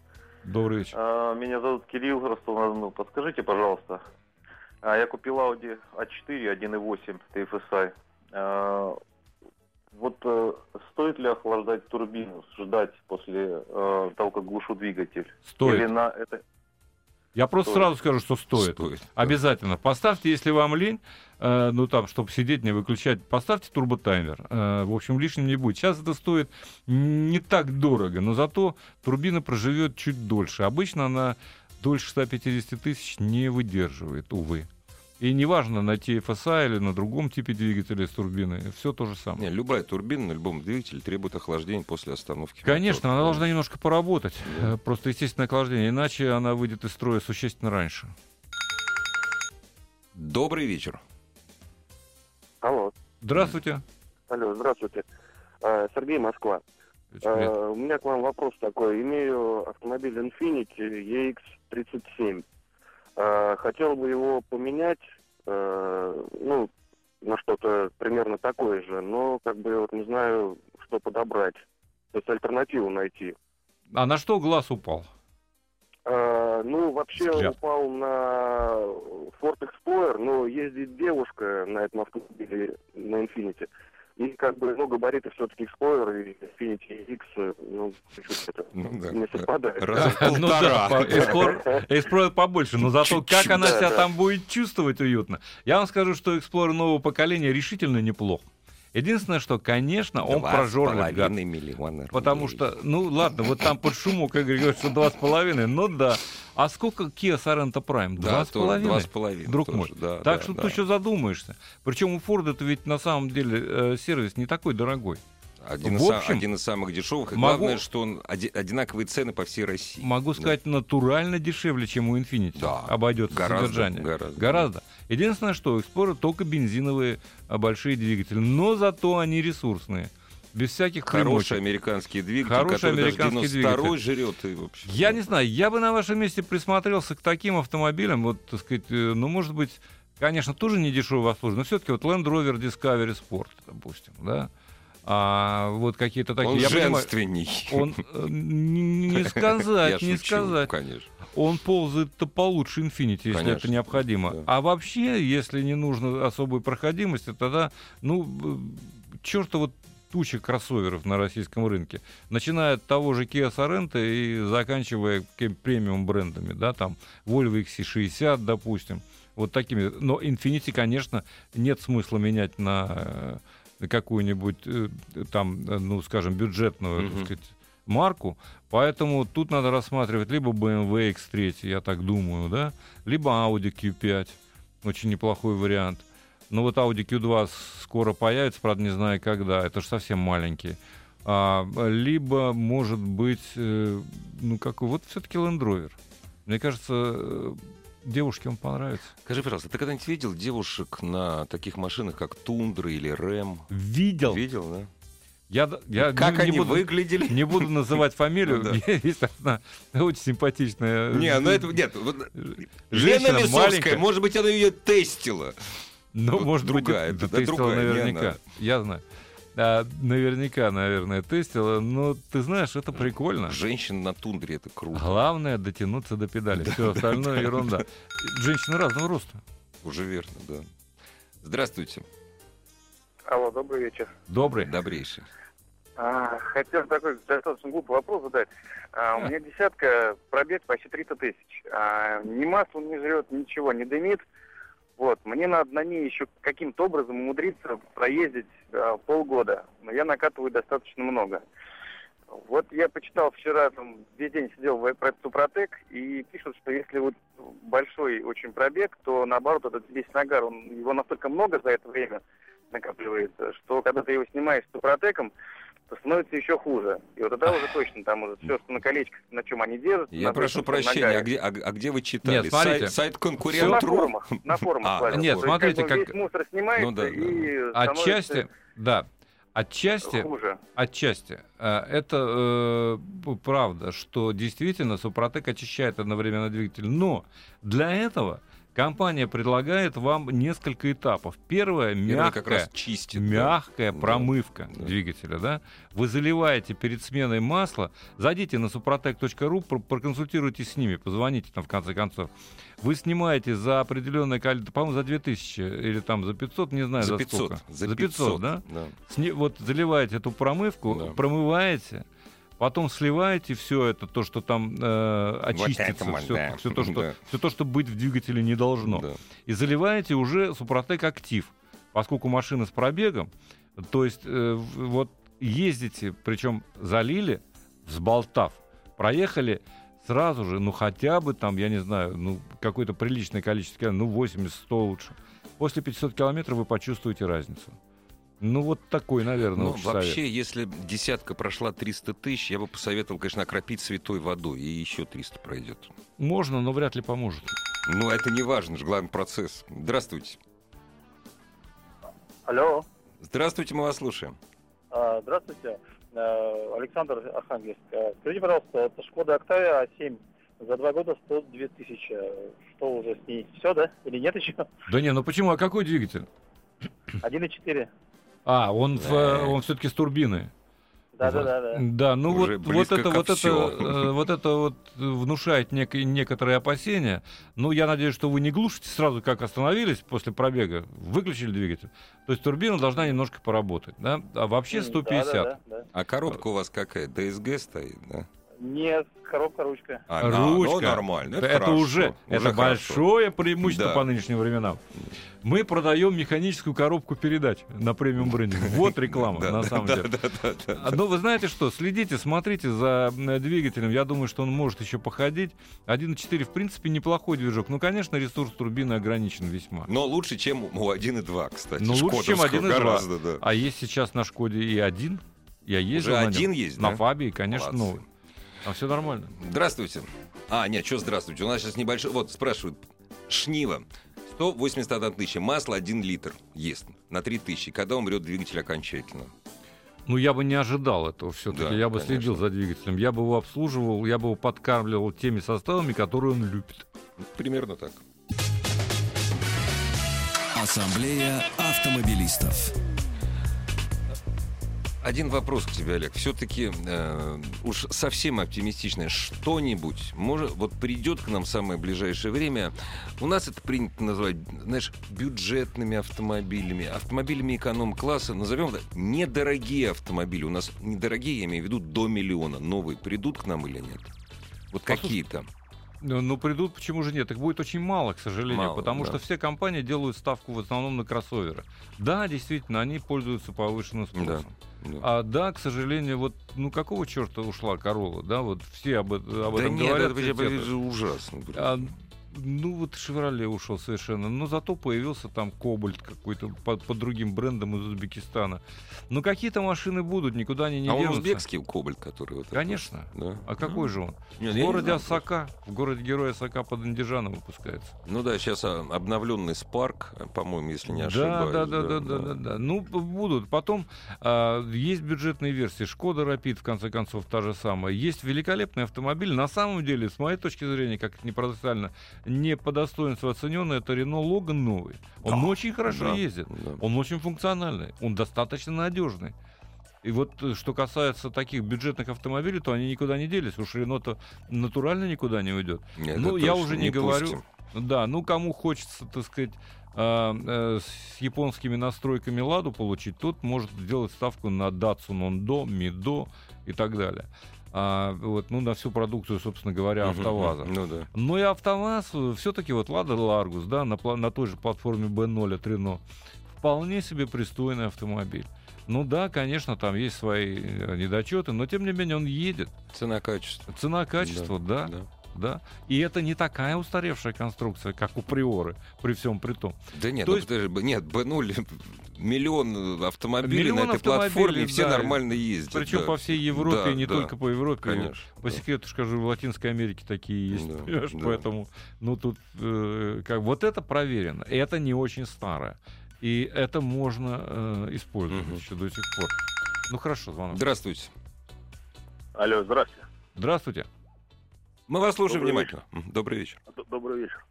Добрый вечер. А, Меня зовут Кирилл Ростов-на-Дону. Подскажите, пожалуйста, а, я купил Audi A4 1.8 TFSI. А, Вот э, стоит ли охлаждать турбину, ждать после э, того, как глушу двигатель? Стоит. Или на это... Я просто стоит. сразу скажу, что стоит. Стоит. Обязательно. Поставьте, если вам лень, э, ну там, чтобы сидеть, не выключать, поставьте турботаймер. Э, в общем, лишним не будет. Сейчас это стоит не так дорого, но зато турбина проживет чуть дольше. Обычно она дольше 150 тысяч не выдерживает, увы. И неважно, на TFSI или на другом типе двигателя с турбиной, все то же самое. Не, любая турбина на любом двигателе требует охлаждения после остановки. Конечно, она мотора. должна немножко поработать. Да. Э, Просто естественное охлаждение, иначе она выйдет из строя существенно раньше. Добрый вечер. Алло. Здравствуйте. Алло, здравствуйте. А, Сергей, Москва. А, у меня к вам вопрос такой. Имею автомобиль Infiniti EX37. А, хотел бы его поменять, а, ну, на что-то примерно такое же, но как бы вот не знаю, что подобрать. То есть альтернативу найти. А на что глаз упал? А, ну, вообще Взгляд. упал на Ford Explorer, но ездит девушка на этом автомобиле, на Infiniti. И как бы, ну, габариты все-таки Explorer и Infiniti X, э, ну, чуть-чуть это Ну да. не совпадает. Раза в Ну да, полтора. по- Explorer, побольше, но зато как она себя там будет чувствовать уютно. Я вам скажу, что Explorer нового поколения решительно неплох. Единственное, что, конечно, он прожорлив, гад. половиной миллиона Потому рублей. что, ну ладно, вот там под шумок, как говорят, что два с половиной, ну да. А сколько Kia Sorento Prime? Да, Два с тоже два половиной? с половиной. Друг тоже, мой. да, Так да, что да. ты еще задумаешься. Причем у Форда это ведь на самом деле э, сервис не такой дорогой. Один, В из, общем, один из самых дешевых. И могу- главное, что он оди- одинаковые цены по всей России. Могу Да. сказать, натурально дешевле, чем у Infiniti. Да. Обойдется Гораздо, содержание. гораздо. Гораздо. Единственное, что у Explorer только бензиновые а, большие двигатели. Но зато они ресурсные. Без всяких Хороший примочек. американский двигатель, Хороший который американский даже 92 жрет. И, в общем, Я да. не знаю, я бы на вашем месте присмотрелся к таким автомобилям, вот, так сказать, э, ну, может быть, конечно, тоже не дешевое обслуживание, но все-таки вот Land Rover Discovery Sport, допустим, да, а вот какие-то такие... Он я понимаю, женственней. он, э, не Я сказать, не шучу, сказать. конечно. Он ползает-то получше Infinity, если Конечно, это необходимо. да. А вообще, если не нужно особой проходимости, тогда, ну, черта вот туча кроссоверов на российском рынке. Начиная от того же Kia Sorento и заканчивая премиум брендами, да, там Volvo XC60, допустим, вот такими. Но Infinity, конечно, нет смысла менять на э, на какую-нибудь э, там, э, ну, скажем, бюджетную, так Мгм. сказать, марку. Поэтому тут надо рассматривать либо BMW X3, я так думаю, да, либо Audi Q5. Очень неплохой вариант. Но вот Audi Q2 скоро появится, правда, не знаю когда. Это же совсем маленький. А, либо, может быть, э, ну, какой, вот все-таки Land Rover. Мне кажется, э, девушке он понравится. Скажи, пожалуйста, ты когда-нибудь видел девушек на таких машинах, как Тундра или Рэм? Видел. Видел, да? Я, я как не, не они буду, выглядели? не буду называть фамилию. Ну да. Есть одна очень симпатичная Не, ну это нет. вот Лена Лисовская, может быть, она ее тестила. Ну, Вот может другая, быть, это да, тестила другая, не наверняка. Я знаю. А, наверняка, наверное, тестила. Но ты знаешь, это прикольно. Женщина на тундре это круто. Главное дотянуться до педали. Все остальное ерунда. Женщины разного роста. Уже верно, да. Здравствуйте, Алло, добрый вечер. Добрый. добрейший. А, хотел такой достаточно глупый вопрос задать. А, у меня десятка, пробег почти 300 тысяч. А, ни масла не жрет, ничего, не дымит. Вот, мне надо на ней еще каким-то образом умудриться проездить а, полгода. Но я накатываю достаточно много. Вот я почитал вчера, там, весь день сидел в про Супротек, и пишут, что если вот большой очень пробег, то наоборот этот весь нагар, он, его настолько много за это время накапливается, что когда ты его снимаешь с Супротеком, то становится еще хуже. И вот тогда уже точно там уже все, что на колечках, на чем они держат. Я на прошу прощения, а где, а, а где вы читали? Нет, смотрите. Сайт, сайт Всё конкурент на РУ? форумах, на форумах. А, нет, То есть, смотрите, как как- весь мусор снимается Ну да, да. и Отчасти, становится да. Отчасти, хуже. отчасти. э, Это э, правда, что действительно Супротек очищает одновременно двигатель. Но для этого компания предлагает вам несколько этапов. Первое Первый как раз чистит. мягкая Да, промывка да. двигателя, да? Вы заливаете перед сменой масла, зайдите на suprotec.ru, про- проконсультируйтесь с ними, позвоните там в конце концов. Вы снимаете за определенное количество, по-моему, за 2000 или там за 500, не знаю, за, За 500. сколько. За За 500, да? да. Сни- вот заливаете эту промывку, Да. промываете, потом сливаете все это, то, что там э, очистится, вот, все, да. то, что, Да. всё то, что быть в двигателе не должно. Да. И заливаете уже Супротек Актив, поскольку машина с пробегом, то есть э, вот ездите, причем залили, взболтав, проехали сразу же, ну хотя бы там, я не знаю, ну какое-то приличное количество ну 80-100 лучше. После 500 километров вы почувствуете разницу. Ну вот такой, наверное, Ну, вообще, совет. если десятка прошла 300 тысяч, я бы посоветовал, конечно, окропить святой водой, и еще 300 пройдет. Можно, но вряд ли поможет. Ну, это не важно, же главный процесс. Здравствуйте. Алло. Здравствуйте, мы вас слушаем. А, здравствуйте. А, Александр Архангельск. А, скажите, пожалуйста, это Шкода Октавия А7 за два года 102 тысячи. Что уже с ней? Все, да? Или нет еще? Да не, ну почему? А какой двигатель? 1,4. А, он, в, он все-таки с турбиной. Да, да, да, да. Да, ну Уже вот, вот это, вот это, э, вот это вот внушает нек- некоторые опасения. Ну, я надеюсь, что вы не глушите сразу, как остановились после пробега, выключили двигатель. То есть турбина должна немножко поработать, да? А вообще М, 150. Да, да, да, да. А коробка у вас какая? ДСГ стоит, да? Нет, коробка ручка. А, да, ну, Ручка. нормально. Это, Это, хорошо, уже, это большое преимущество Да. по нынешним временам. Мы продаем механическую коробку передач на премиум брендинг. Вот реклама, на самом деле. Ну, вы знаете что, следите, смотрите за двигателем. Я думаю, что он может еще походить. 1.4, в принципе, неплохой движок. Ну, конечно, ресурс турбины ограничен весьма. Но лучше, чем у 1.2, кстати. Но лучше, чем Шкодовского 1.2. Гораздо, да. А есть сейчас на Шкоде и один. Я ездил Уже на нем. один есть, На да? Фабии, конечно, Молодцы. новый. А все нормально. Здравствуйте. А, нет, что здравствуйте. У нас сейчас небольшой... Вот, спрашивают. Шнива. 181 тысяча. Масло 1 литр ест на 3 тысячи. Когда умрет двигатель окончательно? Ну, я бы не ожидал этого все-таки. Да, я бы конечно. следил за двигателем. Я бы его обслуживал, я бы его подкармливал теми составами, которые он любит. Примерно так. Ассамблея автомобилистов. Один вопрос к тебе, Олег. Все-таки уж совсем оптимистичное что-нибудь, может, вот придет к нам в самое ближайшее время. У нас это принято называть, знаешь, бюджетными автомобилями, автомобилями эконом-класса. Назовем это недорогие автомобили. У нас недорогие, я имею в виду, до миллиона. Новые придут к нам или нет? Вот какие-то. Ну, ну, придут, почему же нет? Их будет очень мало, к сожалению, Мало, потому да. что все компании делают ставку в основном на кроссоверы. Да, действительно, они пользуются повышенным спросом. Да. А да, к сожалению, вот ну какого черта ушла Корола, да, вот все об, это- об Да этом нет, говорят. это, это же ужасно. А, ну вот Шевроле ушел совершенно, но зато появился там Кобальт какой-то под, под другим брендом из Узбекистана. Ну какие-то машины будут, никуда они не а денутся. узбекский кобальт, который вот... это Конечно. вот, да? А какой же он? Нет, в я не городе знаю Осака, в городе Героя Осака под Андижаном выпускается. Ну да, сейчас обновленный Спарк, а, по-моему, если не Да, ошибаюсь. да, да, да, да, да, да. Ну, будут. Потом а, есть бюджетные версии. Шкода Рапид, в конце концов, та же самая. Есть великолепный автомобиль. На самом деле, с моей точки зрения, как это не парадоксально, не по достоинству оцененный, это Рено Логан новый. Он Да, очень хорошо да, ездит. да. Он очень функциональный. Он достаточно надежный. И вот э, что касается таких бюджетных автомобилей, то они никуда не делись. Уж Рено-то натурально никуда не уйдет. Нет, ну, я уже не, не говорю. пустим. Да, ну кому хочется, так сказать, а, э, с японскими настройками ладу получить, тот может сделать ставку на Datsun Ondo, Mido и так далее. А, вот, ну, на всю продукцию, собственно говоря, АвтоВАЗа. Ну да. Ну и АвтоВАЗ все-таки вот Лада Ларгус, да, на, на той же платформе B0 от Renault, вполне себе пристойный автомобиль. Ну да, конечно, там есть свои э, недочеты, но тем не менее он едет. Цена-качество. Цена-качество, да, да. да. И это не такая устаревшая конструкция, как у Приоры, при всем при том. Да нет, То ну, есть- подожди, нет, Б0 миллион автомобилей Миллион на этой автомобилей, платформе, и все да. нормально ездят. Причем да. по всей Европе, Да, и не да, только по Европе. Конечно. По секрету скажу, в Латинской Америке такие есть. Да, понимаешь? да. Поэтому, ну тут, э, как вот это проверено. Это не очень старое. И это можно э, использовать Мгм. еще до сих пор. Ну хорошо, звонок. Здравствуйте. Алло, здравствуйте. Здравствуйте. Мы вас слушаем Добрый внимательно. М, Добрый вечер. Добрый вечер.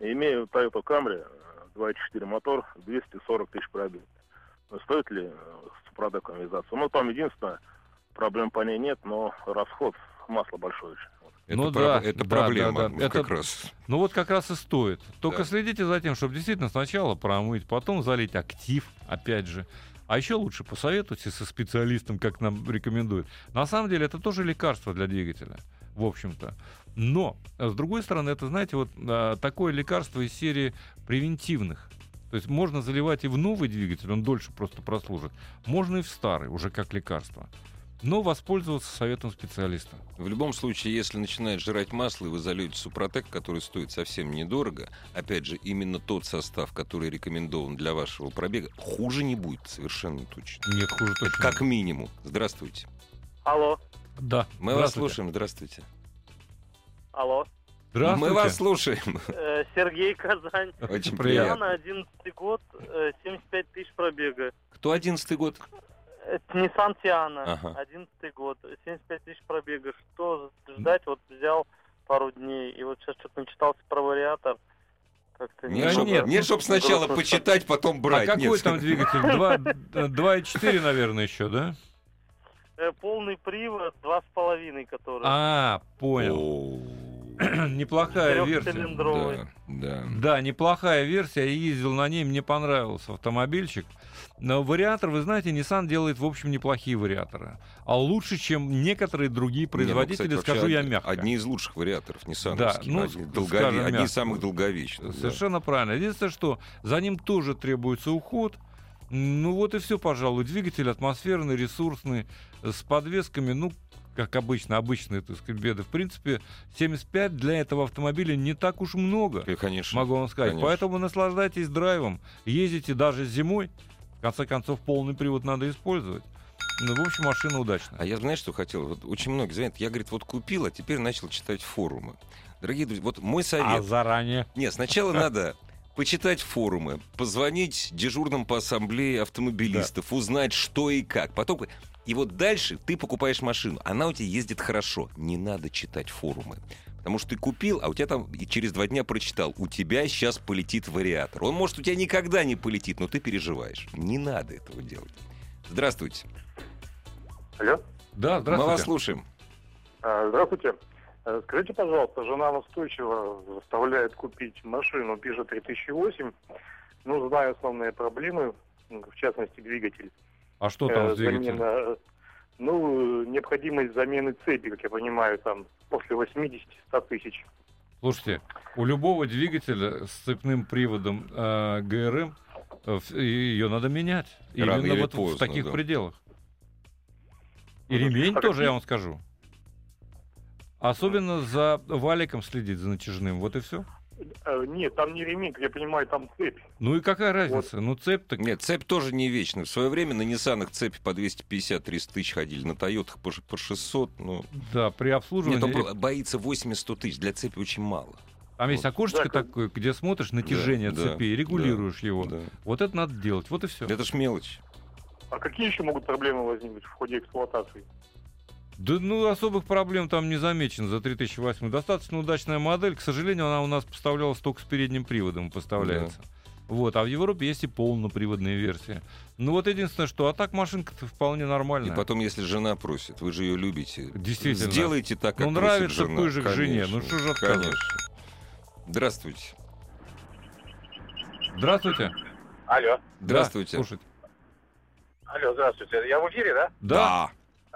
Имею Toyota Camry, э, 2.4 мотор, 240 тысяч пробег. Но Стоит ли э, с продуктом вязаться? Ну, там единственное, проблем по ней нет, но расход масла большой очень. Вот. Это, Ну про- да, это да, проблема да, да. вот Это- как раз. Ну вот как раз и стоит. Только Да. следите за тем, чтобы действительно сначала промыть, потом залить актив, опять же. А еще лучше посоветуйтесь со специалистом, как нам рекомендуют. На самом деле это тоже лекарство для двигателя, в общем-то. Но, а с другой стороны, это, знаете, вот а, такое лекарство из серии превентивных. То есть можно заливать и в новый двигатель, он дольше просто прослужит. Можно и в старый, уже как лекарство. Но воспользоваться советом специалиста. В любом случае, если начинает жрать масло, и вы зальете Супротек, который стоит совсем недорого, опять же, именно тот состав, который рекомендован для вашего пробега, хуже не будет совершенно точно. Нет, хуже Это точно. как минимум. Здравствуйте. Алло, Да. Мы вас здравствуйте. слушаем. Здравствуйте. алло. Мы вас слушаем. Э, Сергей Казань. Очень приятно. 11 год, 75 тысяч пробега. Кто 11 год? Это Nissan Tiana, Ага. 11 год, 75 тысяч пробега. Что ждать? Вот взял пару дней, и вот сейчас что-то начитался про вариатор. Как-то Нет, нет, нет, чтоб сначала почитать, потом брать. А какой Нет. там двигатель? Два- э, 2,4, наверное, еще, да? Э, полный привод, два с половиной, который. А, понял. Неплохая версия. Да, да. Да, неплохая версия. Я ездил на ней, мне понравился автомобильчик. Но вариатор, вы знаете, Nissan делает, в общем, неплохие вариаторы. А лучше, чем некоторые другие Не, ну, производители, кстати, скажу я мягко. Одни из лучших вариаторов Nissan. Да, ну, одни, долгове- одни из самых долговечных. да. Совершенно правильно. Единственное, что за ним тоже требуется уход. Ну вот и все, пожалуй. Двигатель атмосферный, ресурсный, с подвесками, ну, как обычно, обычные, так сказать, беды. В принципе, 75 для этого автомобиля не так уж много, Э, Конечно. могу вам сказать. конечно. Поэтому наслаждайтесь драйвом. Ездите даже зимой. В конце концов, полный привод надо использовать. Ну, в общем, машина удачная. А я, знаешь, что хотел? Вот очень многие звонят. Я, говорит, вот купил, а теперь начал читать форумы. Дорогие друзья, вот мой совет. А заранее? Нет, сначала надо почитать форумы, позвонить дежурным по ассамблее автомобилистов, узнать, что и как. Потом... И вот дальше ты покупаешь машину. Она у тебя ездит хорошо. Не надо читать форумы. Потому что ты купил, а у тебя там и через два дня прочитал, у тебя сейчас полетит вариатор. Он, может, у тебя никогда не полетит, но ты переживаешь. Не надо этого делать. Здравствуйте. Алло. Да, Мы вас слушаем. А, Здравствуйте. Э, Скажите, пожалуйста, жена настойчиво заставляет купить машину Peugeot 3008. Ну, знаю основные проблемы, в частности, двигатель. А что там Э, с двигателем? замена, ну, необходимость замены цепи, как я понимаю, там после 80-100 тысяч. Слушайте, у любого двигателя с цепным приводом э, ГРМ э, в- ее надо менять. Рано Именно вот в поздно, таких да. пределах. И Мгм. ремень А тоже, какие- я вам скажу. Особенно за валиком следить, за натяжным. Вот и все. Э, Нет, там не ремень, я понимаю, там цепь. Ну и какая разница? Ну цепь так... Нет, цепь тоже не вечная. В свое время на Ниссанах цепи по 250-300 тысяч ходили, на Тойотах по, ш- по 600. Ну... Да, при обслуживании... Нет, он боится 80-100 тысяч. Для цепи очень мало. Там есть Вот. окошечко Да, как- такое, где смотришь натяжение Да, да, цепи и регулируешь его. Да. Вот это надо делать. Вот и все. Это ж мелочь. А какие еще могут проблемы возникнуть в ходе эксплуатации? Да ну особых проблем там не замечено за 3008. Достаточно удачная модель. К сожалению, она у нас поставлялась только с передним приводом поставляется. Вот, а в Европе есть и полноприводные версии. Ну вот единственное, что, а так машинка-то вполне И нормальная. потом, если жена просит, вы же ее любите. Действительно. Сделайте так, как Ну, нравится жена. кое-же к жене. Ну, что же отказывать? Конечно. Здравствуйте. Здравствуйте. Алло. Здравствуйте. Да, слушайте. Алло, здравствуйте. Я в эфире, да? Да.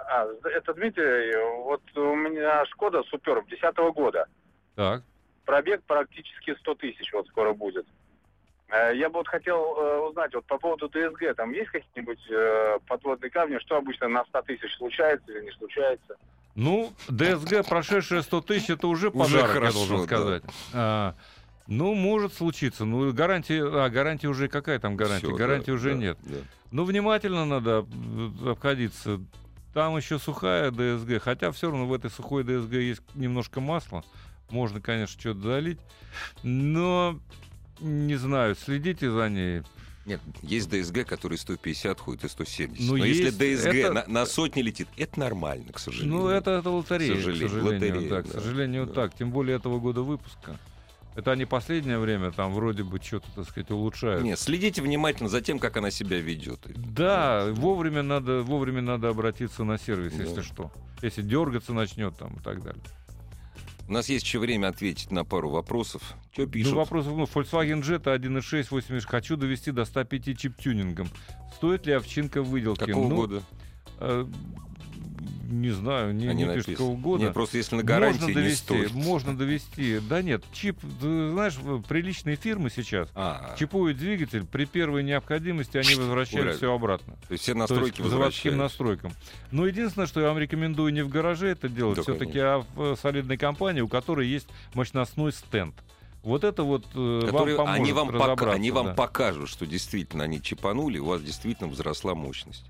А, это Дмитрий. Вот у меня Шкода Супер 10 года. Так. Пробег практически 100 тысяч вот скоро будет. Э, Я бы вот хотел э, узнать вот по поводу ДСГ. Там есть какие-нибудь э, подводные камни? Что обычно на 100 тысяч случается или не случается? Ну, ДСГ, прошедшая 100 тысяч, это уже хорошо, я должен да. сказать. А, ну, может случиться. Ну, гарантии, а, гарантия уже, какая там гарантия? Всё, гарантии да, уже да, нет. да. Ну, внимательно надо обходиться. Там еще сухая ДСГ, хотя все равно в этой сухой ДСГ есть немножко масла. Можно, конечно, что-то залить. Но, не знаю, следите за ней. Нет, есть ДСГ, который 150 ходит и 170. Ну, Но если есть- ДСГ это- на, на сотни летит, это нормально, к сожалению. Ну, это, это лотерея, К к сожалению, сожалению. лотерея, да, к сожалению, да. так. Тем более этого года выпуска. Это они последнее время там вроде бы что-то, так сказать, улучшают. Нет, следите внимательно за тем, как она себя ведет. Да, вовремя надо, вовремя надо обратиться на сервис, Да. если что. Если дергаться начнет там и так далее. У нас есть еще время ответить на пару вопросов. Что пишут? Ну, вопрос, ну, Volkswagen Jetta 1.6, 80, хочу довести до 105 чип-тюнингом. Стоит ли овчинка выделки? Какого Ну, года? Э, не знаю, не, А не не пишет написано. какого года. Нет, просто если на гарантии можно не довести, стоит. можно довести. Да нет, чип, знаешь, приличные фирмы сейчас А, чипуют двигатель, при первой необходимости они возвращают все обратно. то есть все То настройки есть к заводским настройкам. Но единственное, что я вам рекомендую не в гараже это делать, Да, все-таки а в э, солидной компании, у которой есть мощностной стенд. Вот это вот э, Которые- вам поможет они, вам пока- они вам да. покажут, что действительно они чипанули, у вас действительно возросла мощность.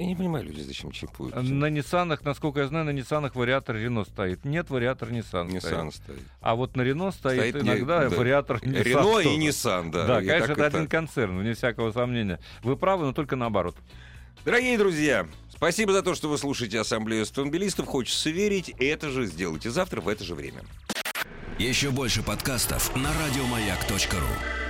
Я не понимаю, люди зачем чипуют. На Ниссанах, насколько я знаю, на Ниссанах вариатор Рено стоит. Нет, вариатор Nissan Nissan стоит. стоит. А вот на Рено стоит, Стоит не- иногда да. вариатор Nissan. Рено и. Nissan, да. Да, И конечно, это один так. концерн, вне всякого сомнения. Вы правы, но только наоборот. Дорогие друзья, спасибо за то, что вы слушаете Ассамблею автомобилистов. Хочется верить, это же сделайте завтра в это же время. Еще больше подкастов на радиомаяк.ру.